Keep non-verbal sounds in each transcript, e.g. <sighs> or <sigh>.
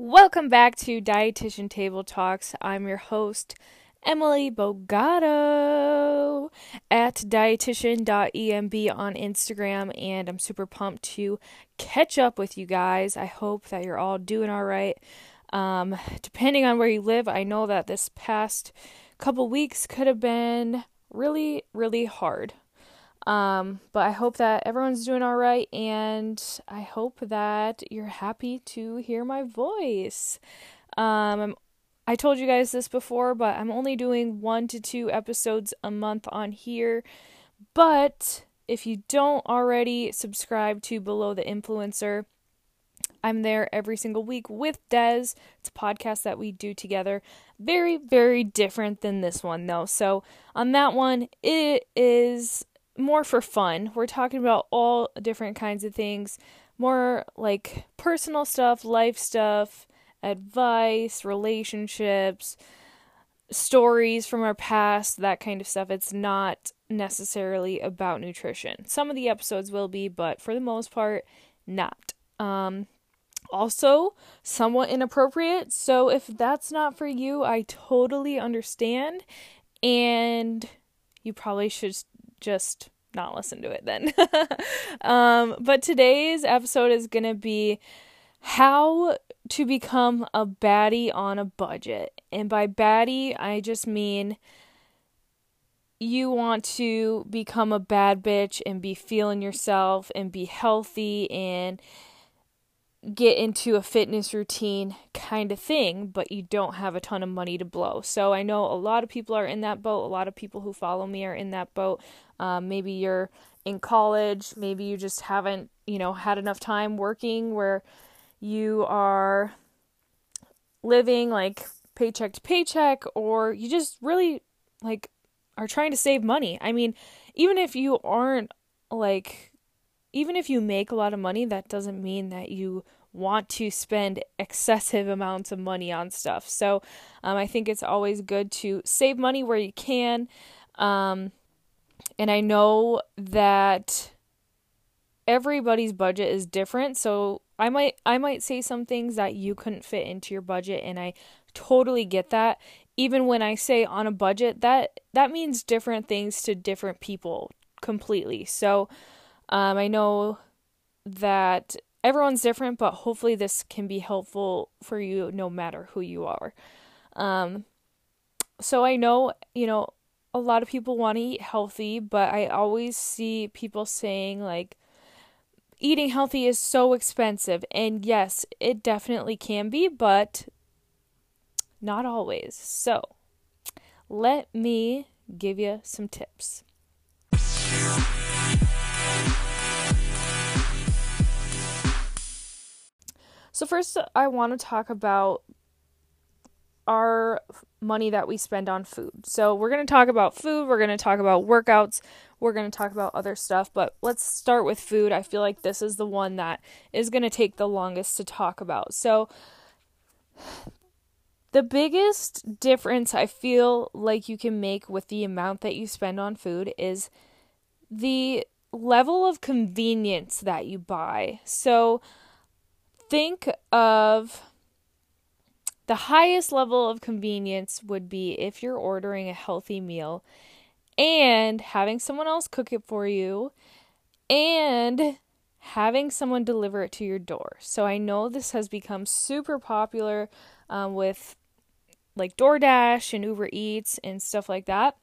Welcome back to Dietitian Table Talks. I'm your host, Emily Bogato at dietitian.emb on Instagram, and I'm super pumped to catch up with you guys. I hope that you're all doing all right. Um, depending on where you live, I know that this past couple weeks could have been really, really hard. Um, but I hope that everyone's doing all right, and I hope that you're happy to hear my voice. Um, I told you guys this before, but I'm only doing one to two episodes a month on here. But if you don't already subscribe to Below the Influencer, I'm there every single week with Dez. It's a podcast that we do together. Very, very different than this one, though. So, on that one, it is more for fun. We're talking about all different kinds of things, more like personal stuff, life stuff, advice, relationships, stories from our past, that kind of stuff. It's not necessarily about nutrition. Some of the episodes will be, but for the most part, not. Um, also, somewhat inappropriate. So if that's not for you, I totally understand. And you probably should just not listen to it then. <laughs> um, but today's episode is going to be how to become a baddie on a budget. And by baddie, I just mean you want to become a bad bitch and be feeling yourself and be healthy and get into a fitness routine kind of thing, but you don't have a ton of money to blow. So I know a lot of people are in that boat. A lot of people who follow me are in that boat. Um, maybe you're in college. Maybe you just haven't, you know, had enough time working where you are living like paycheck to paycheck, or you just really like are trying to save money. I mean, even if you aren't like even if you make a lot of money, that doesn't mean that you want to spend excessive amounts of money on stuff. So um, I think it's always good to save money where you can. Um, and I know that everybody's budget is different. So I might I might say some things that you couldn't fit into your budget and I totally get that. Even when I say on a budget, that that means different things to different people completely. So um, I know that everyone's different, but hopefully this can be helpful for you no matter who you are. Um, so I know, you know, a lot of people want to eat healthy, but I always see people saying like eating healthy is so expensive. And yes, it definitely can be, but not always. So, let me give you some tips. So, first, I want to talk about our money that we spend on food. So, we're going to talk about food, we're going to talk about workouts, we're going to talk about other stuff, but let's start with food. I feel like this is the one that is going to take the longest to talk about. So, the biggest difference I feel like you can make with the amount that you spend on food is the level of convenience that you buy. So, think of the highest level of convenience would be if you're ordering a healthy meal and having someone else cook it for you and having someone deliver it to your door. So I know this has become super popular um, with like DoorDash and Uber Eats and stuff like that.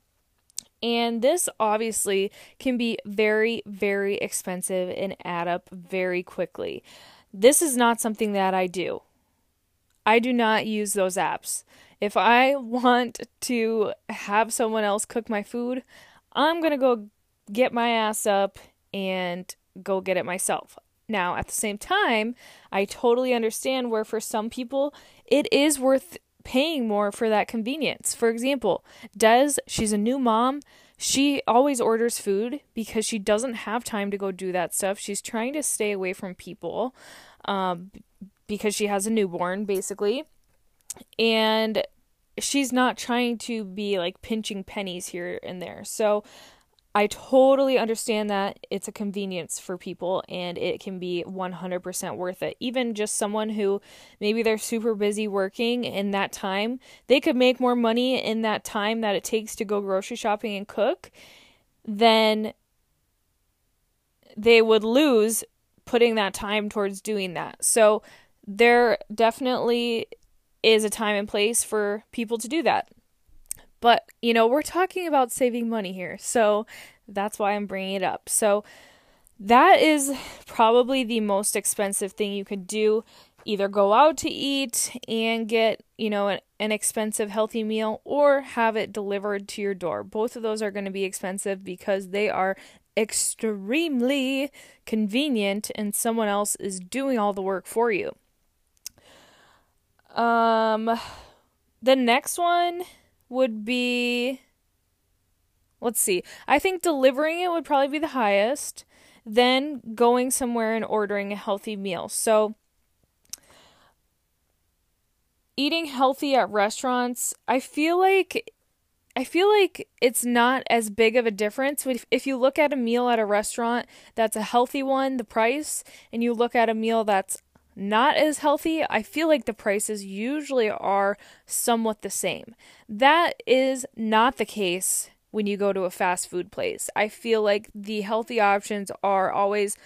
And this obviously can be very, very expensive and add up very quickly. This is not something that I do. I do not use those apps. If I want to have someone else cook my food, I'm going to go get my ass up and go get it myself. Now, at the same time, I totally understand where for some people it is worth paying more for that convenience. For example, Des, she's a new mom. She always orders food because she doesn't have time to go do that stuff. She's trying to stay away from people um, because she has a newborn, basically. And she's not trying to be like pinching pennies here and there. So I totally understand that it's a convenience for people and it can be 100% worth it. Even just someone who maybe they're super busy working in that time, they could make more money in that time that it takes to go grocery shopping and cook than they would lose putting that time towards doing that. So there definitely is a time and place for people to do that. But, you know, we're talking about saving money here. So that's why I'm bringing it up. So that is probably the most expensive thing you could do. Either go out to eat and get, you know, an, an expensive healthy meal or have it delivered to your door. Both of those are going to be expensive because they are extremely convenient and someone else is doing all the work for you. Um the next one would be let's see. I think delivering it would probably be the highest, then going somewhere and ordering a healthy meal. So eating healthy at restaurants, I feel like I feel like it's not as big of a difference if you look at a meal at a restaurant that's a healthy one, the price, and you look at a meal that's not as healthy, I feel like the prices usually are somewhat the same. That is not the case when you go to a fast food place. I feel like the healthy options are always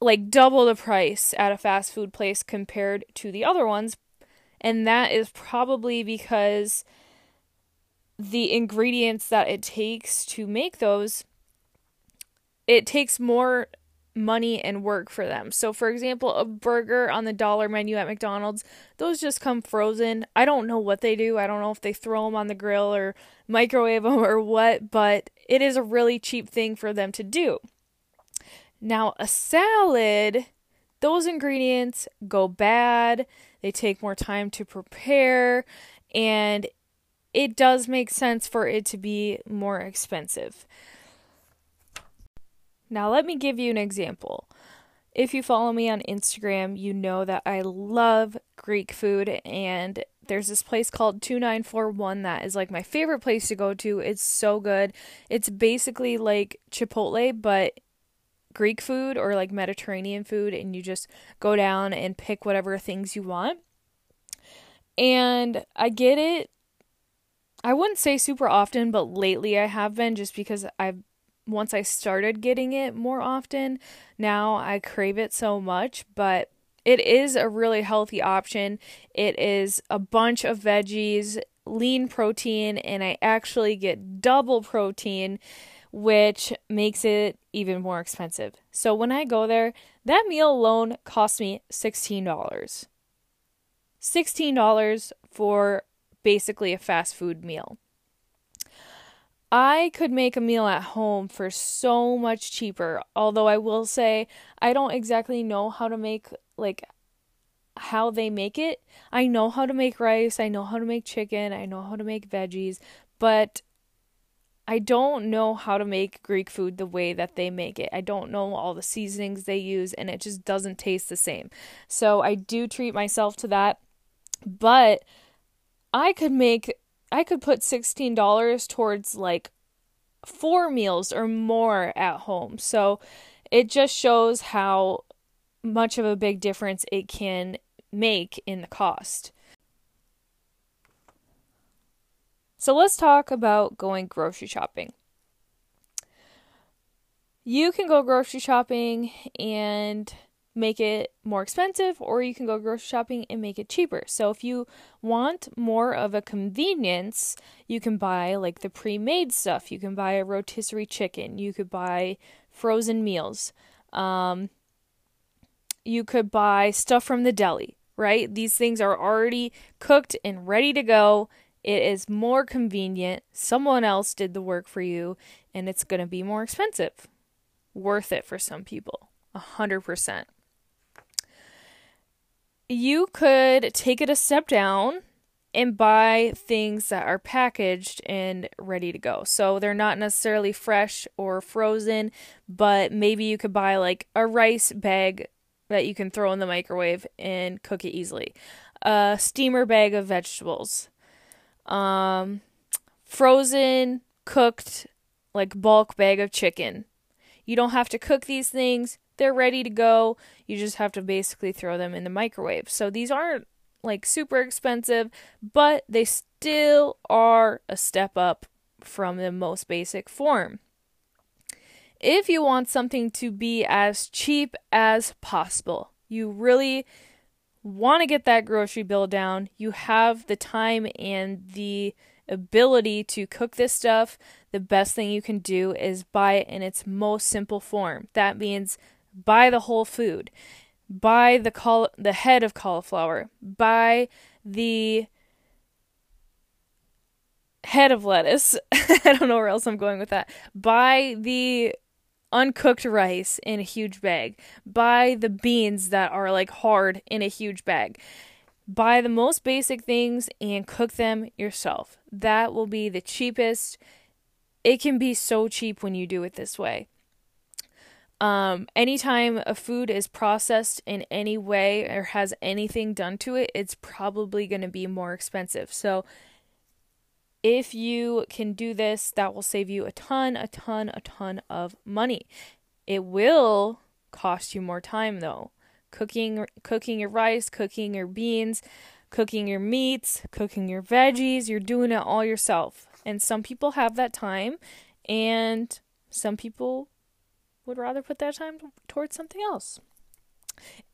like double the price at a fast food place compared to the other ones. And that is probably because the ingredients that it takes to make those it takes more money and work for them. So, for example, a burger on the dollar menu at McDonald's, those just come frozen. I don't know what they do. I don't know if they throw them on the grill or microwave them <laughs> or what, but it is a really cheap thing for them to do. Now, a salad, those ingredients go bad, they take more time to prepare, and it does make sense for it to be more expensive. Now, let me give you an example. If you follow me on Instagram, you know that I love Greek food, and there's this place called 2941 that is like my favorite place to go to. It's so good. It's basically like Chipotle, but Greek food or like Mediterranean food, and you just go down and pick whatever things you want. And I get it. I wouldn't say super often, but lately I have been just because I've once I started getting it more often, now I crave it so much, but it is a really healthy option. It is a bunch of veggies, lean protein, and I actually get double protein, which makes it even more expensive. So when I go there, that meal alone cost me $16. $16 for basically a fast food meal. I could make a meal at home for so much cheaper. Although I will say I don't exactly know how to make like how they make it. I know how to make rice, I know how to make chicken, I know how to make veggies, but I don't know how to make Greek food the way that they make it. I don't know all the seasonings they use and it just doesn't taste the same. So I do treat myself to that. But I could make I could put $16 towards like four meals or more at home. So it just shows how much of a big difference it can make in the cost. So let's talk about going grocery shopping. You can go grocery shopping and make it more expensive, or you can go grocery shopping and make it cheaper. So, if you want more of a convenience, you can buy like the pre made stuff. You can buy a rotisserie chicken. You could buy frozen meals. Um, you could buy stuff from the deli, right? These things are already cooked and ready to go. It is more convenient. Someone else did the work for you, and it's going to be more expensive. Worth it for some people. A hundred percent you could take it a step down and buy things that are packaged and ready to go. So they're not necessarily fresh or frozen, but maybe you could buy like a rice bag that you can throw in the microwave and cook it easily. A steamer bag of vegetables. Um frozen, cooked like bulk bag of chicken. You don't have to cook these things. They're ready to go. You just have to basically throw them in the microwave. So these aren't like super expensive, but they still are a step up from the most basic form. If you want something to be as cheap as possible, you really want to get that grocery bill down, you have the time and the ability to cook this stuff, the best thing you can do is buy it in its most simple form. That means buy the whole food, buy the col- the head of cauliflower, buy the head of lettuce. <laughs> I don't know where else I'm going with that. Buy the uncooked rice in a huge bag. Buy the beans that are like hard in a huge bag. Buy the most basic things and cook them yourself. That will be the cheapest. It can be so cheap when you do it this way. Um, anytime a food is processed in any way or has anything done to it, it's probably going to be more expensive. So, if you can do this, that will save you a ton, a ton, a ton of money. It will cost you more time though. Cooking cooking your rice, cooking your beans, cooking your meats, cooking your veggies, you're doing it all yourself. And some people have that time and some people would rather put that time towards something else.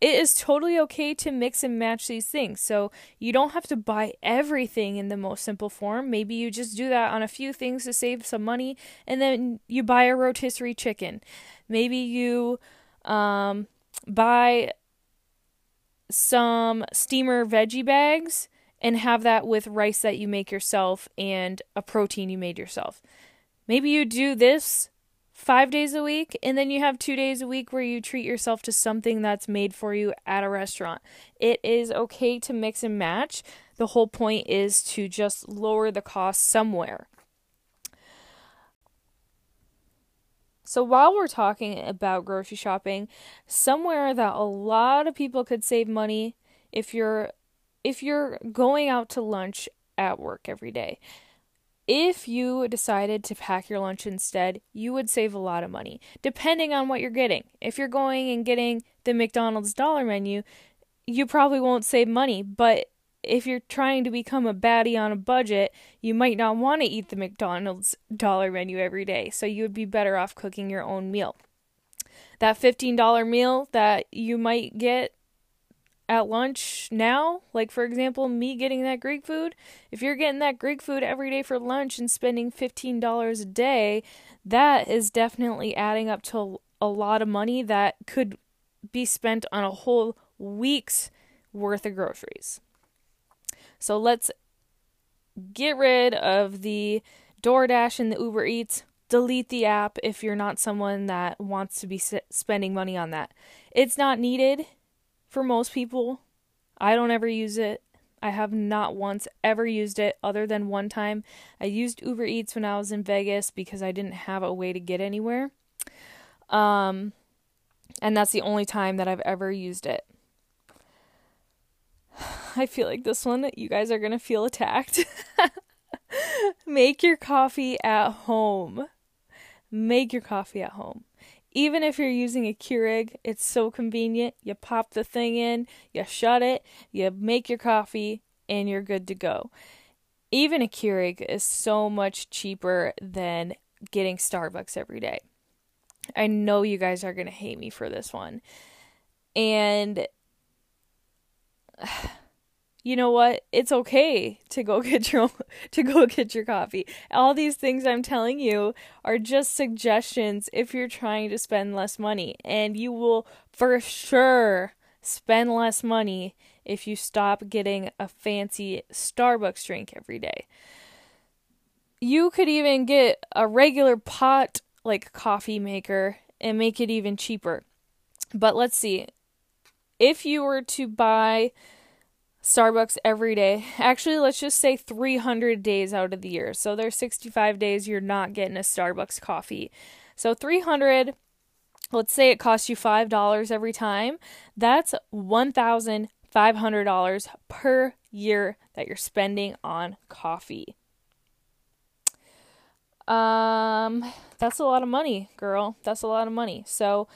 It is totally okay to mix and match these things. So you don't have to buy everything in the most simple form. Maybe you just do that on a few things to save some money and then you buy a rotisserie chicken. Maybe you um, buy some steamer veggie bags and have that with rice that you make yourself and a protein you made yourself. Maybe you do this five days a week, and then you have two days a week where you treat yourself to something that's made for you at a restaurant. It is okay to mix and match. The whole point is to just lower the cost somewhere. So, while we're talking about grocery shopping, somewhere that a lot of people could save money if you're if you're going out to lunch at work every day if you decided to pack your lunch instead, you would save a lot of money, depending on what you're getting. If you're going and getting the McDonald's dollar menu, you probably won't save money, but if you're trying to become a baddie on a budget, you might not want to eat the McDonald's dollar menu every day, so you would be better off cooking your own meal. That $15 meal that you might get at lunch now, like for example, me getting that Greek food, if you're getting that Greek food every day for lunch and spending $15 a day, that is definitely adding up to a lot of money that could be spent on a whole week's worth of groceries. So let's get rid of the DoorDash and the Uber Eats. Delete the app if you're not someone that wants to be spending money on that. It's not needed for most people. I don't ever use it. I have not once ever used it other than one time. I used Uber Eats when I was in Vegas because I didn't have a way to get anywhere. Um and that's the only time that I've ever used it. <sighs> I feel like this one you guys are going to feel attacked. <laughs> Make your coffee at home. Make your coffee at home. Even if you're using a Keurig, it's so convenient. You pop the thing in, you shut it, you make your coffee, and you're good to go. Even a Keurig is so much cheaper than getting Starbucks every day. I know you guys are going to hate me for this one. And <sighs> you know what? It's okay to go <laughs> get your to go get your coffee. All these things I'm telling you are just suggestions if you're trying to spend less money and you will for sure spend less money if you stop getting a fancy Starbucks drink every day. You could even get a regular pot like coffee maker and make it even cheaper. But let's see. If you were to buy Starbucks every day. Actually, let's just say 300 days out of the year. So there's 65 days you're not getting a Starbucks coffee. So 300 let's say it costs you $5 every time. That's $1,500 per year that you're spending on coffee. Um, that's a lot of money, girl. That's a lot of money. So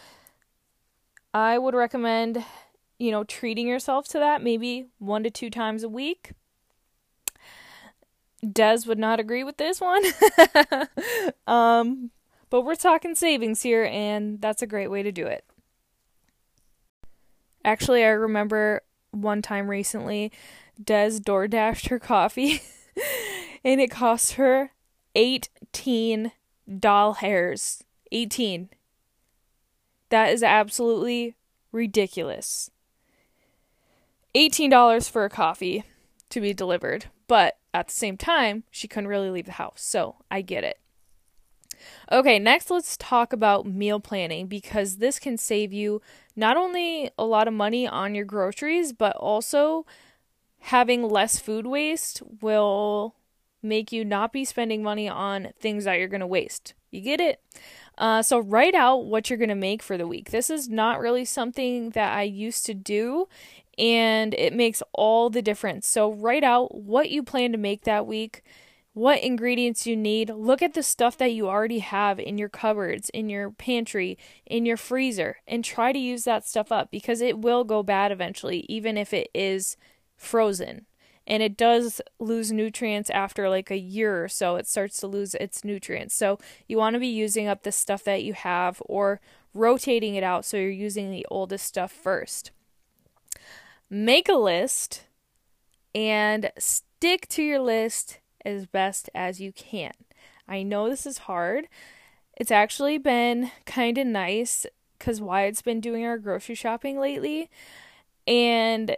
I would recommend, you know, treating yourself to that maybe one to two times a week. Des would not agree with this one. <laughs> um, but we're talking savings here, and that's a great way to do it. Actually, I remember one time recently, Des door dashed her coffee, <laughs> and it cost her 18 doll hairs. 18. That is absolutely ridiculous. $18 for a coffee to be delivered, but at the same time, she couldn't really leave the house. So I get it. Okay, next let's talk about meal planning because this can save you not only a lot of money on your groceries, but also having less food waste will make you not be spending money on things that you're going to waste. You get it? Uh, so, write out what you're going to make for the week. This is not really something that I used to do, and it makes all the difference. So, write out what you plan to make that week, what ingredients you need. Look at the stuff that you already have in your cupboards, in your pantry, in your freezer, and try to use that stuff up because it will go bad eventually, even if it is frozen and it does lose nutrients after like a year or so it starts to lose its nutrients so you want to be using up the stuff that you have or rotating it out so you're using the oldest stuff first make a list and stick to your list as best as you can. I know this is hard. It's actually been kind of nice because wyatt's been doing our grocery shopping lately and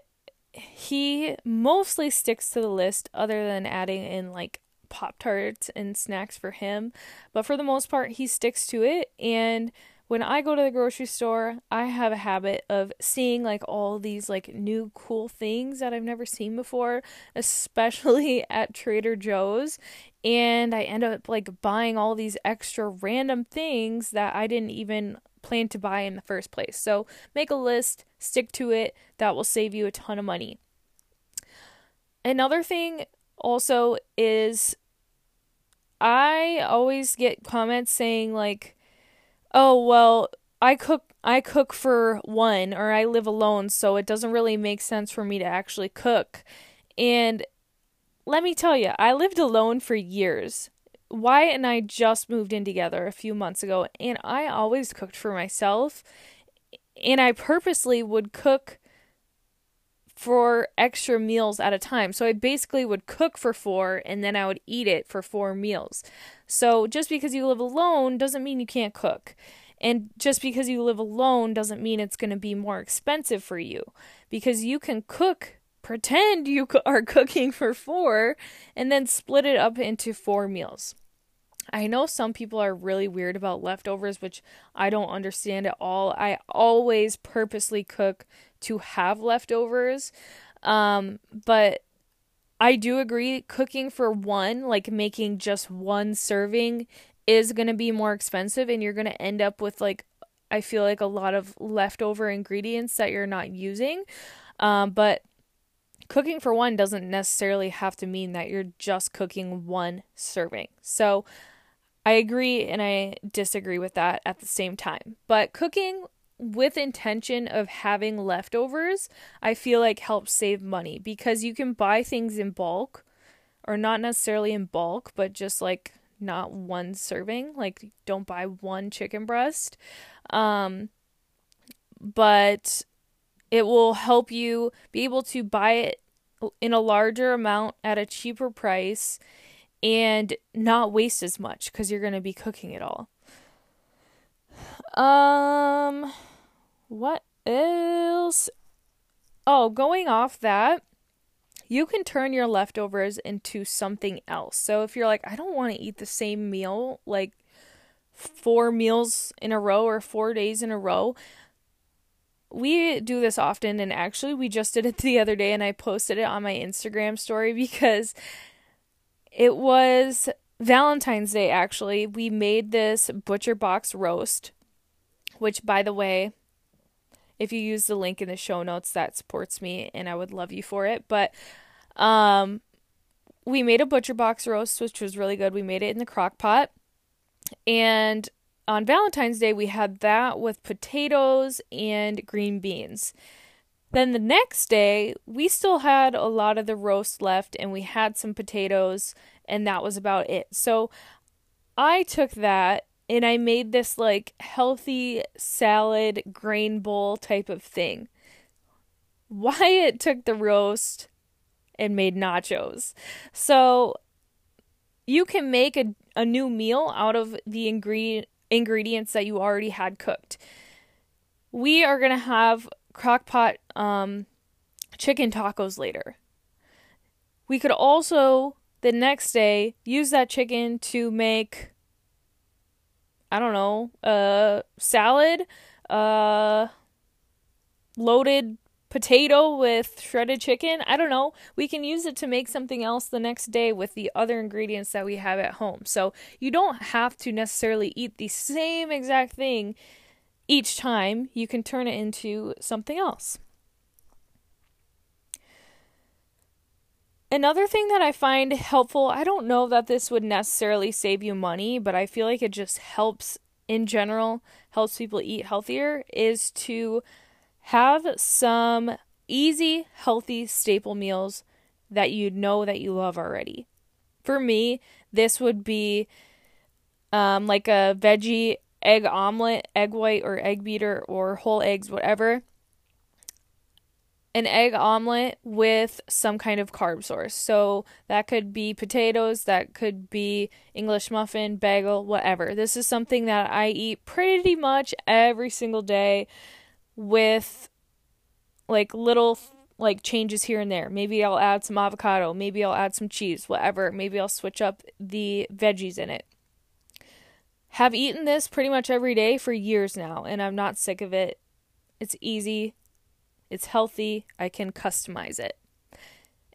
he mostly sticks to the list other than adding in like pop tarts and snacks for him but for the most part he sticks to it and when i go to the grocery store i have a habit of seeing like all these like new cool things that i've never seen before especially <laughs> at trader joe's and i end up like buying all these extra random things that i didn't even plan to buy in the first place. So make a list, stick to it. That will save you a ton of money. Another thing also is I always get comments saying like, "Oh, well, I cook I cook for one or I live alone, so it doesn't really make sense for me to actually cook." And let me tell you, I lived alone for years. Wyatt and I just moved in together a few months ago, and I always cooked for myself. And I purposely would cook for extra meals at a time. So I basically would cook for four and then I would eat it for four meals. So just because you live alone doesn't mean you can't cook. And just because you live alone doesn't mean it's going to be more expensive for you because you can cook pretend you <laughs> are cooking for four and then split it up into four meals. I know some people are really weird about leftovers, which I don't understand at all. I always purposely cook to have leftovers. Um, but I do agree cooking for one, like making just one serving is going to be more expensive and you're going to end up with like I feel like a lot of leftover ingredients that you're not using. Um, but cooking for one doesn't necessarily have to mean that you're just cooking one serving. So I agree and I disagree with that at the same time. But cooking with intention of having leftovers, I feel like helps save money because you can buy things in bulk or not necessarily in bulk, but just like not one serving, like don't buy one chicken breast. Um but it will help you be able to buy it in a larger amount at a cheaper price and not waste as much because you're going to be cooking it all. Um, what else? Oh, going off that, you can turn your leftovers into something else. So if you're like, I don't want to eat the same meal like four meals in a row or four days in a row, we do this often and actually we just did it <laughs> the other day and I posted it on my Instagram story because it was Valentine's Day actually. We made this butcher box roast, which by the way, if you use the link in the show notes that supports me and I would love you for it, but um we made a butcher box roast which was really good. We made it in the crock pot And on Valentine's Day, we had that with potatoes and green beans. Then the next day, we still had a lot of the roast left and we had some potatoes, and that was about it. So I took that and I made this like healthy salad grain bowl type of thing. Wyatt <laughs> took the roast and made nachos. So you can make a, a new meal out of the ingredient ingredients that you already had cooked. We are gonna have crockpot um, chicken tacos later. We could also the next day use that chicken to make I don't know, a salad, uh loaded potato with shredded chicken. I don't know. We can use it to make something else the next day with the other ingredients that we have at home. So you don't have to necessarily eat the same exact thing each time. You can turn it into something else. Another thing that I find helpful, I don't know that this would necessarily save you money, but I feel like it just helps in general, helps people eat healthier, is to have some easy, healthy staple meals that you know that you love already. For me, this would be um, like a veggie egg omelet, egg white or egg beater or whole eggs, whatever. An egg omelet with some kind of carb source. So that could be potatoes, that could be English muffin, bagel, whatever. This is something that I eat pretty much every single day with like little like changes here and there. Maybe I'll add some avocado, maybe I'll add some cheese, whatever. Maybe I'll switch up the veggies in it. Have eaten this pretty much every day for years now and I'm not sick of it. It's easy. It's healthy. I can customize it.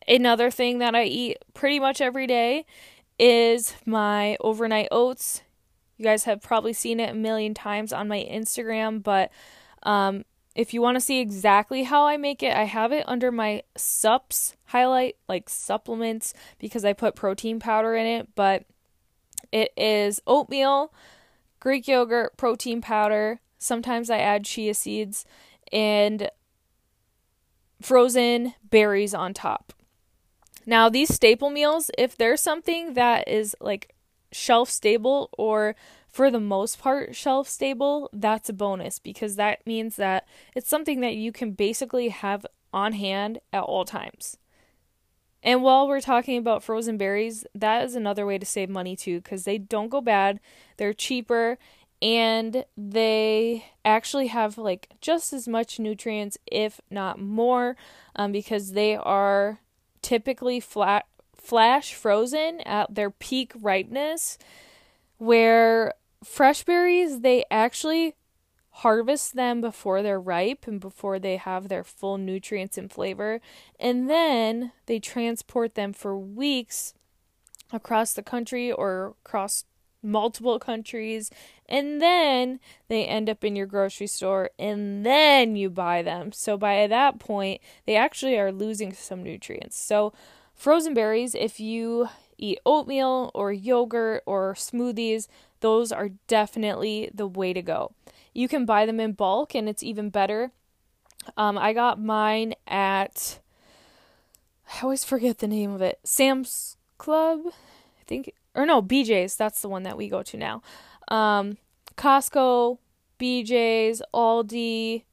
Another thing that I eat pretty much every day is my overnight oats. You guys have probably seen it a million times on my Instagram, but um, if you want to see exactly how I make it, I have it under my sups highlight, like supplements, because I put protein powder in it. But it is oatmeal, Greek yogurt, protein powder. Sometimes I add chia seeds and frozen berries on top. Now, these staple meals, if there's something that is like shelf stable or for the most part shelf stable, that's a bonus because that means that it's something that you can basically have on hand at all times. And while we're talking about frozen berries, that is another way to save money too because they don't go bad, they're cheaper, and they actually have like just as much nutrients, if not more, um, because they are typically flat flash frozen at their peak ripeness where fresh berries they actually harvest them before they're ripe and before they have their full nutrients and flavor. And then they transport them for weeks across the country or across multiple countries and then they end up in your grocery store and then you buy them so by that point they actually are losing some nutrients so frozen berries if you eat oatmeal or yogurt or smoothies those are definitely the way to go. You can buy them in bulk, and it's even better. Um, I got mine at, I always forget the name of it, Sam's Club, I think, or no, BJ's. That's the one that we go to now. Um, Costco, BJ's, Aldi,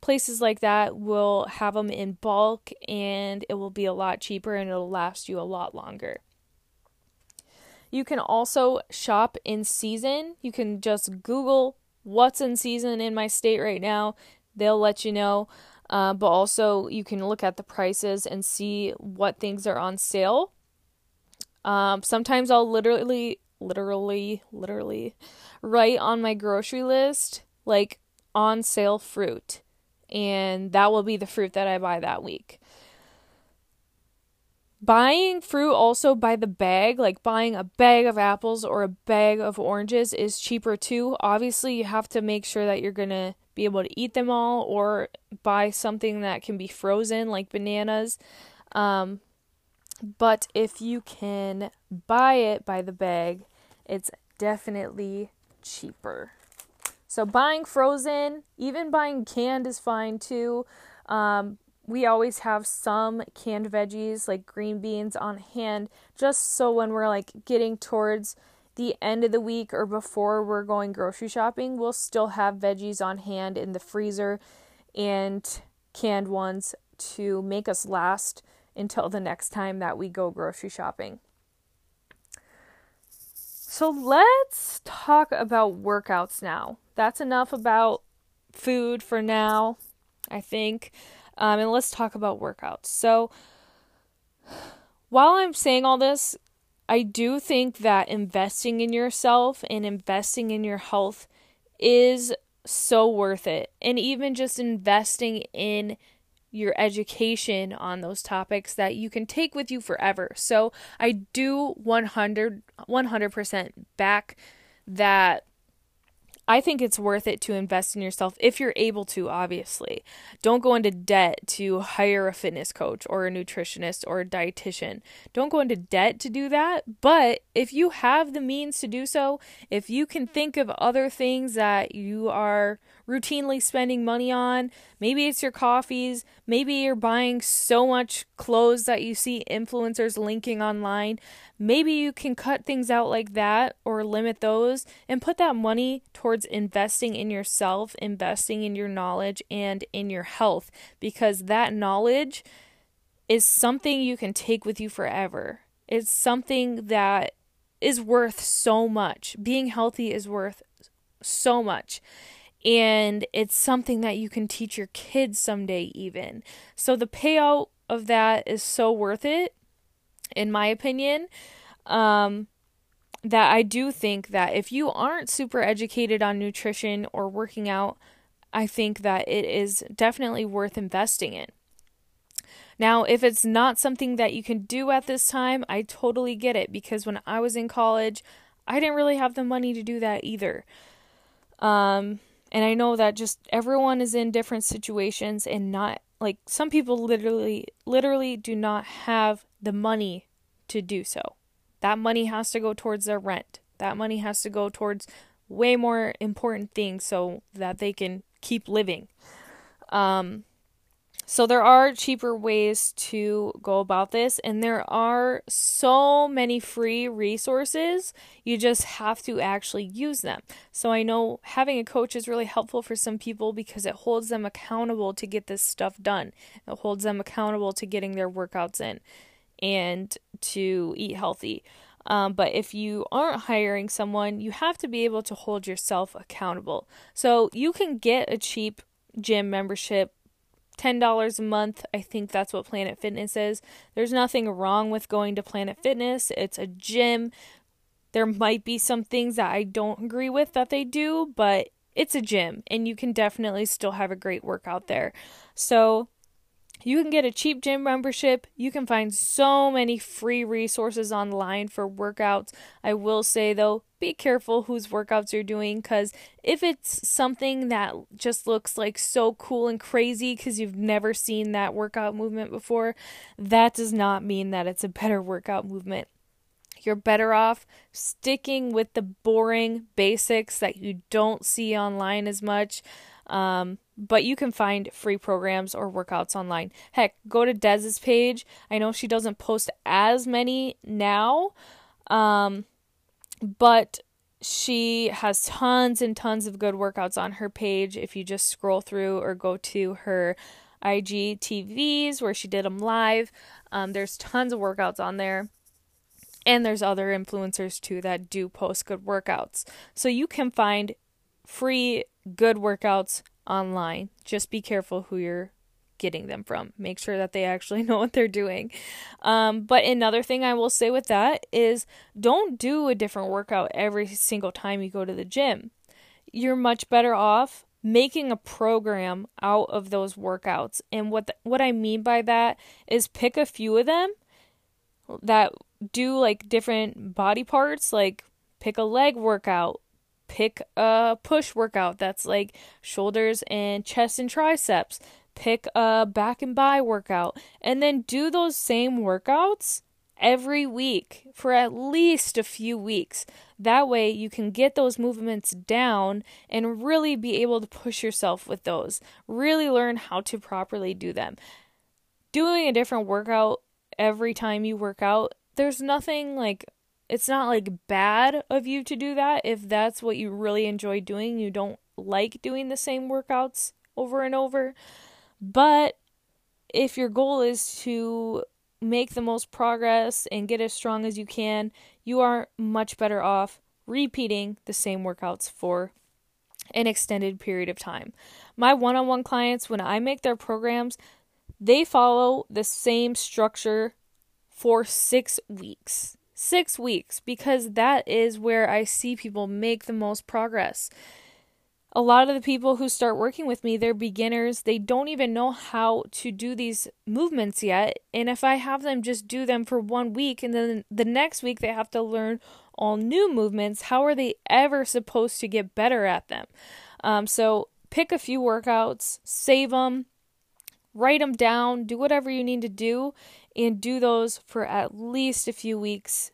places like that will have them in bulk and it will be a lot cheaper and it'll last you a lot longer. You can also shop in season. You can just Google what's in season in my state right now. They'll let you know. Uh, but also, you can look at the prices and see what things are on sale. Um, sometimes I'll literally, literally, literally write on my grocery list like on sale fruit, and that will be the fruit that I buy that week buying fruit also by the bag, like buying a bag of apples or a bag of oranges, is cheaper too. Obviously, you have to make sure that you're to be able to eat them all or buy something that can be frozen, like bananas. Um, but if you can buy it by the bag, it's definitely cheaper. So buying frozen, even buying canned is fine too. Um, we always have some canned veggies like green beans on hand just so when we're like getting towards the end of the week or before we're going grocery shopping, we'll still have veggies on hand in the freezer and canned ones to make us last until the next time that we go grocery shopping. So let's talk about workouts now. That's enough about food for now, I think. Um, and let's talk about workouts. So, while I'm saying all this, I do think that investing in yourself and investing in your health is so worth it. And even just investing in your education on those topics that you can take with you forever. So I do 100 100% back that I think it's worth it to invest in yourself if you're able to, obviously. Don't go into debt to hire a fitness coach or a nutritionist or a dietitian. Don't go into debt to do that. But if you have the means to do so, if you can think of other things that you are routinely spending money on. Maybe it's your coffees. Maybe you're buying so much clothes that you see influencers linking online. Maybe you can cut things out like that or limit those and put that money towards investing in yourself, investing in your knowledge and in your health because that knowledge is something you can take with you forever. It's something that is worth so much. Being healthy is worth so much and it's something that you can teach your kids someday even. So the payout of that is so worth it in my opinion. Um, that i do think that if you aren't super educated on nutrition or working out i think that it is definitely worth investing in. Now, if it's not something that you can do at this time, I totally get it because when I was in college, I didn't really have the money to do that either. Um, and I know that just everyone is in different situations and not like some people literally literally do not have the money to do so. That money has to go towards their rent. That money has to go towards way more important things so that they can keep living. Um so there are cheaper ways to go about this, and there are so many free resources. You just have to actually use them. So I know having a coach is really helpful for some people because it holds them accountable to get this stuff done. It holds them accountable to getting their workouts in and to eat healthy. Um, but if you aren't hiring someone, you have to be able to hold yourself accountable. So you can get a cheap gym membership $10 a month. I think that's what Planet Fitness is. There's nothing wrong with going to Planet Fitness, it's a gym. There might be some things that I don't agree with that they do, but it's a gym and you can definitely still have a great workout there. So, you can get a cheap gym membership. You can find so many free resources online for workouts. I will say though, be careful whose workouts you're doing because if it's something that just looks like so cool and crazy because you've never seen that workout movement before, that does not mean that it's a better workout movement. You're better off sticking with the boring basics that you don't see online as much. Um, but you can find free programs or workouts online. Heck, go to Dez's page. I know she doesn't post as many now, um, but she has tons and tons of good workouts on her page. If you just scroll through or go to her IGTVs where she did them live, um, there's tons of workouts on there. And there's other influencers too that do post good workouts. So you can find free good workouts online. Just be careful who you're getting them from. Make sure that they actually <laughs> know what they're doing. Um, but another thing I will say with that is don't do a different workout every single time you go to the gym. You're much better off making a program out of those workouts. And what the, what I mean by that is pick a few of them that do like different body parts, like pick a leg workout, pick a push workout that's like shoulders and chest and triceps. Pick a back and bi workout and then do those same workouts every week for at least a few weeks. That way, you can get those movements down and really be able to push yourself with those. Really learn how to properly do them. Doing a different workout every time you work out, there's nothing like it's not like bad of you to do that if that's what you really enjoy doing. You don't like doing the same workouts over and over. But if your goal is to make the most progress and get as strong as you can, you are much better off repeating the same workouts for an extended period of time. My one on one clients, when I make their programs, they follow the same structure for six weeks. Six weeks, because that is where I see people make the most progress a lot of the people who start working with me, they're beginners. They don't even know how to do these movements yet. And if I have them just do them for one week and then the next week they have to learn all new movements, how are they ever supposed to get better at them? Um, so pick a few workouts, save them, write them down, do whatever you need to do, and do those for at least a few weeks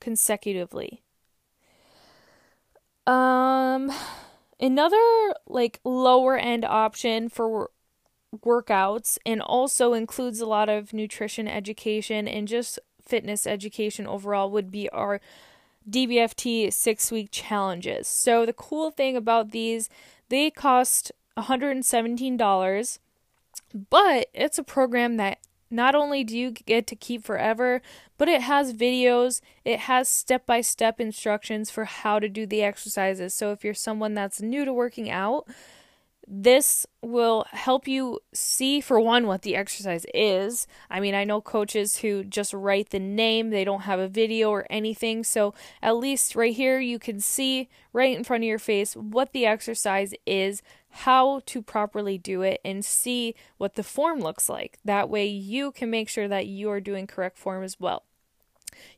consecutively. Um Another like lower end option for workouts and also includes a lot of nutrition education and just fitness education overall would be our DBFT 6 week challenges. So the cool thing about these, they cost $117, but it's a program that not only do you get to keep forever, but it has videos, it has step by step instructions for how to do the exercises. So if you're someone that's new to working out, this will help you see for one what the exercise is. I mean, I know coaches who just write the name, they don't have a video or anything. So, at least right here you can see right in front of your face what the exercise is, how to properly do it and see what the form looks like. That way, you can make sure that you are doing correct form as well.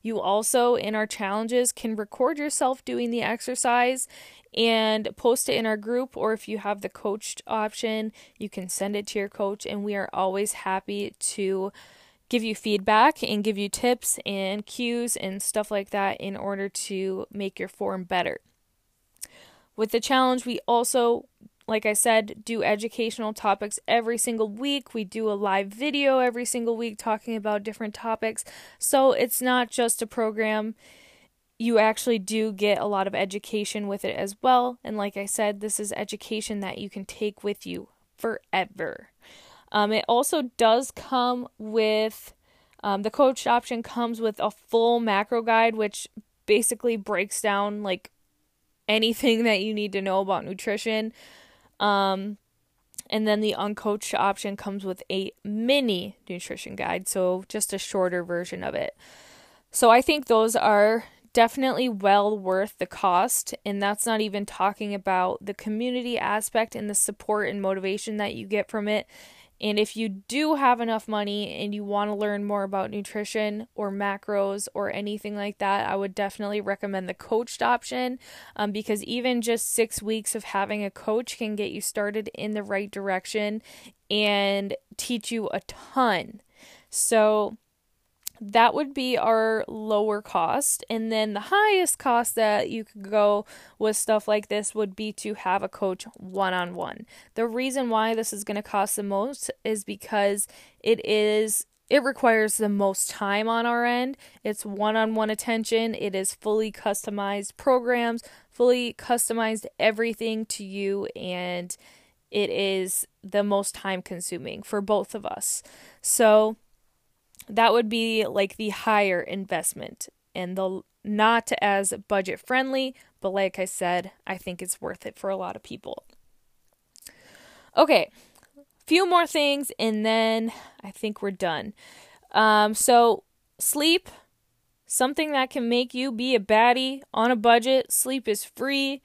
You also, in our challenges, can record yourself doing the exercise and post it in our group, or if you have the coached option, you can send it to your coach, and we are always happy to give you feedback and give you tips and cues and stuff like that in order to make your form better. With the challenge, we also like I said, do educational topics every single week. We do a live video every single week talking about different topics. So it's not just a program. You actually do get a lot of education with it as well. And like I said, this is education that you can take with you forever. Um, it also does come with um, the coach option comes with a full macro guide, which basically breaks down like anything <laughs> that you need to know about nutrition. Um, and then the uncoached option comes with a mini nutrition guide, so just a shorter version of it. So I think those are definitely well worth the cost. And that's not even talking about the community aspect and the support and motivation that you get from it. And if you do have enough money and you want to learn more about nutrition or macros or anything like that, I would definitely recommend the coached option um, because even just six weeks of having a coach can get you started in the right direction and teach you a ton. So, that would be our lower cost. And then the highest cost that you could go with stuff like this would be to have a coach one on one. The reason why this is going to cost the most is because it is it requires the most time on our end. It's one on one attention. It is fully customized programs, fully customized everything to you, and it is the most time consuming for both of us. So, that would be like the higher investment and the not as budget friendly, but like I said, I think it's worth it for a lot of people. Okay, few more things and then I think we're done. Um, so sleep, something that can make you be a baddie on a budget. Sleep is free.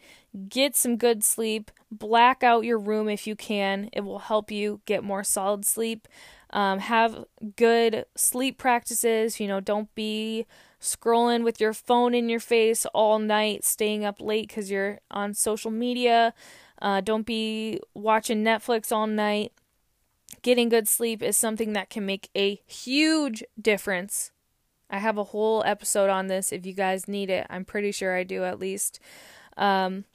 Get some good sleep. Black out your room if you can. It will help you get more solid sleep. Um, have good sleep practices. You know, don't be scrolling with your phone in your face all night, staying up late because you're on social media. Uh, don't be watching Netflix all night. Getting good sleep is something that can make a huge difference. I have a whole episode on this if you guys need it. I'm pretty sure I do at least. Um,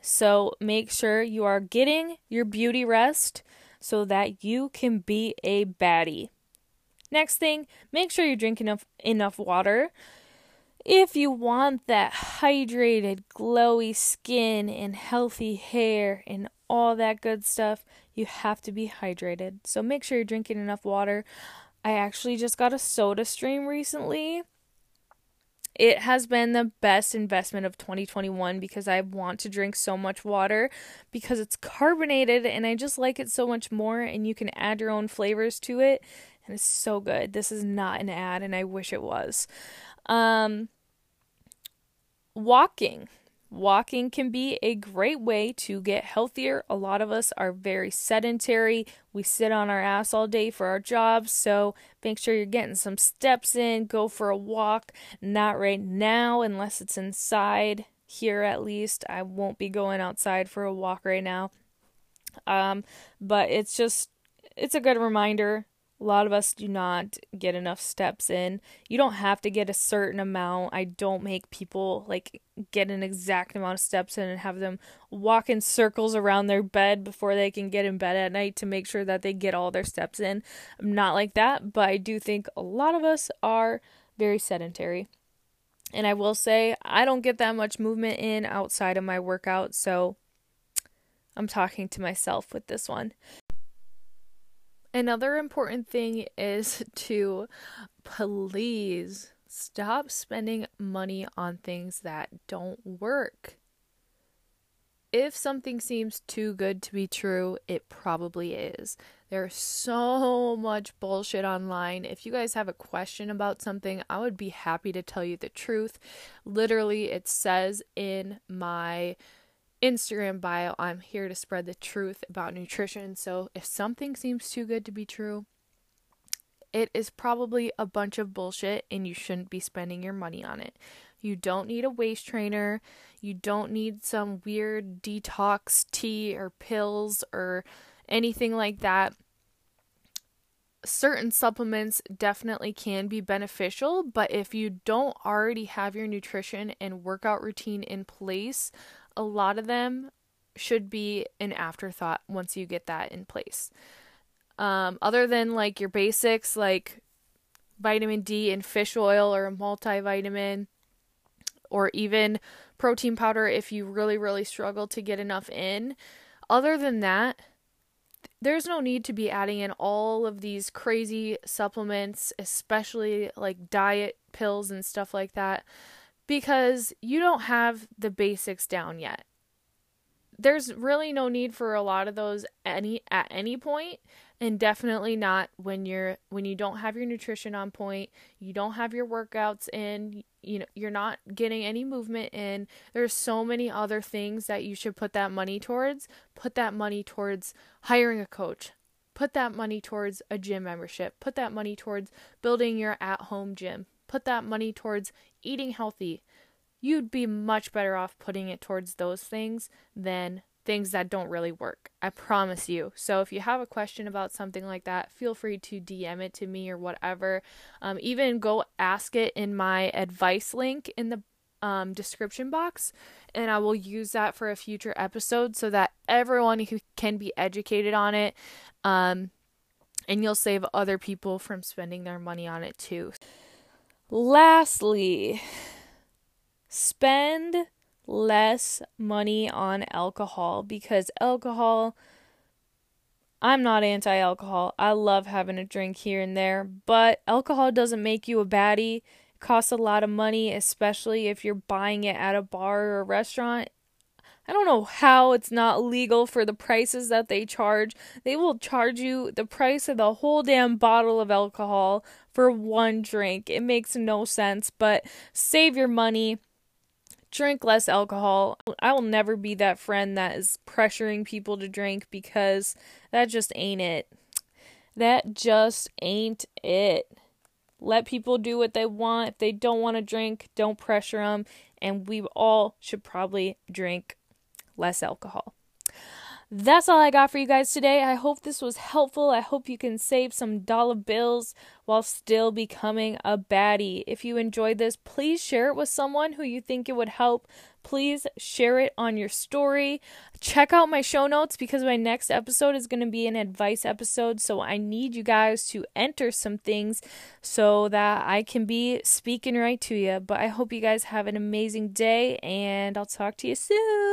so make sure you are getting your beauty rest so that you can be a baddie. Next thing, make sure you drink enough enough water. If you want that hydrated, glowy skin and healthy hair and all that good stuff, you have to be hydrated. So make sure you're drinking enough water. I actually just got a SodaStream recently. It has been the best investment of 2021 because I want to drink so much water because it's carbonated and I just like it so much more and you can add your own flavors to it and it's so good. This is not an ad and I wish it was. Um walking Walking can be a great way to get healthier. A lot of us are very sedentary. We sit on our ass all day for our jobs, so make sure you're getting some steps in. Go for a walk. Not right now, unless it's inside. Here, at least, I won't be going outside for a walk right now. Um, but it's just, it's a good reminder a lot of us do not get enough steps in. You don't have to get a certain amount. I don't make people like get an exact amount of steps in and have them walk in circles around their bed before they can get in bed at night to make sure that they get all their steps in. I'm not like that, but I do think a lot of us are very sedentary. And I will say, I don't get that much movement in outside of my workout, so I'm talking to myself with this one. Another important thing is to please stop spending money on things that don't work. If something seems too good to be true, it probably is. There's so much bullshit online. If you guys have a question about something, I would be happy to tell you the truth. Literally, it says in my Instagram bio, I'm here to spread the truth about nutrition. So if something seems too good to be true, it is probably a bunch of bullshit and you shouldn't be spending your money on it. You don't need a waist trainer. You don't need some weird detox tea or pills or anything like that. Certain supplements definitely can be beneficial, but if you don't already have your nutrition and workout routine in place, a lot of them should be an afterthought once you get that in place. Um, other than like your basics like vitamin D and fish oil or a multivitamin or even protein powder if you really, really struggle to get enough in. Other than that, there's no need to be adding in all of these crazy supplements, especially like diet pills and stuff like that because you don't have the basics down yet. There's really no need for a lot of those any at any point and definitely not when you're when you don't have your nutrition on point, you don't have your workouts in, you know, you're not getting any movement in. There's so many other things that you should put that money towards. Put that money towards hiring a coach. Put that money towards a gym membership. Put that money towards building your at-home gym put that money towards eating healthy. You'd be much better off putting it towards those things than things that don't really work. I promise you. So if you have a question about something like that, feel free to DM it to me or whatever. Um, even go ask it in my advice link in the um, description box, and I will use that for a future episode so that everyone who can be educated on it. Um, and you'll save other people from spending their money on it too. Lastly, spend less money on alcohol because alcohol I'm not anti alcohol. I love having a drink here and there, but alcohol doesn't make you a baddie. It costs a lot of money, especially if you're buying it at a bar or a restaurant. I don't know how it's not legal for the prices that they charge. They will charge you the price of the whole damn bottle of alcohol for one drink. It makes no sense, but save your money. Drink less alcohol. I will never be that friend that is pressuring people to drink because that just ain't it. That just ain't it. Let people do what they want. If they don't want to drink, don't pressure them. And we all should probably drink less alcohol. that's all I got for you guys today. I hope this was helpful. I hope you can save some dollar bills while still becoming a baddie. If you enjoyed this, please share it with someone who you think it would help. Please share it on your story. Check out my show notes because my next episode is going to be an advice episode. So I need you guys to enter some things so that I can be speaking right to you. But I hope you guys have an amazing day and I'll talk to you soon.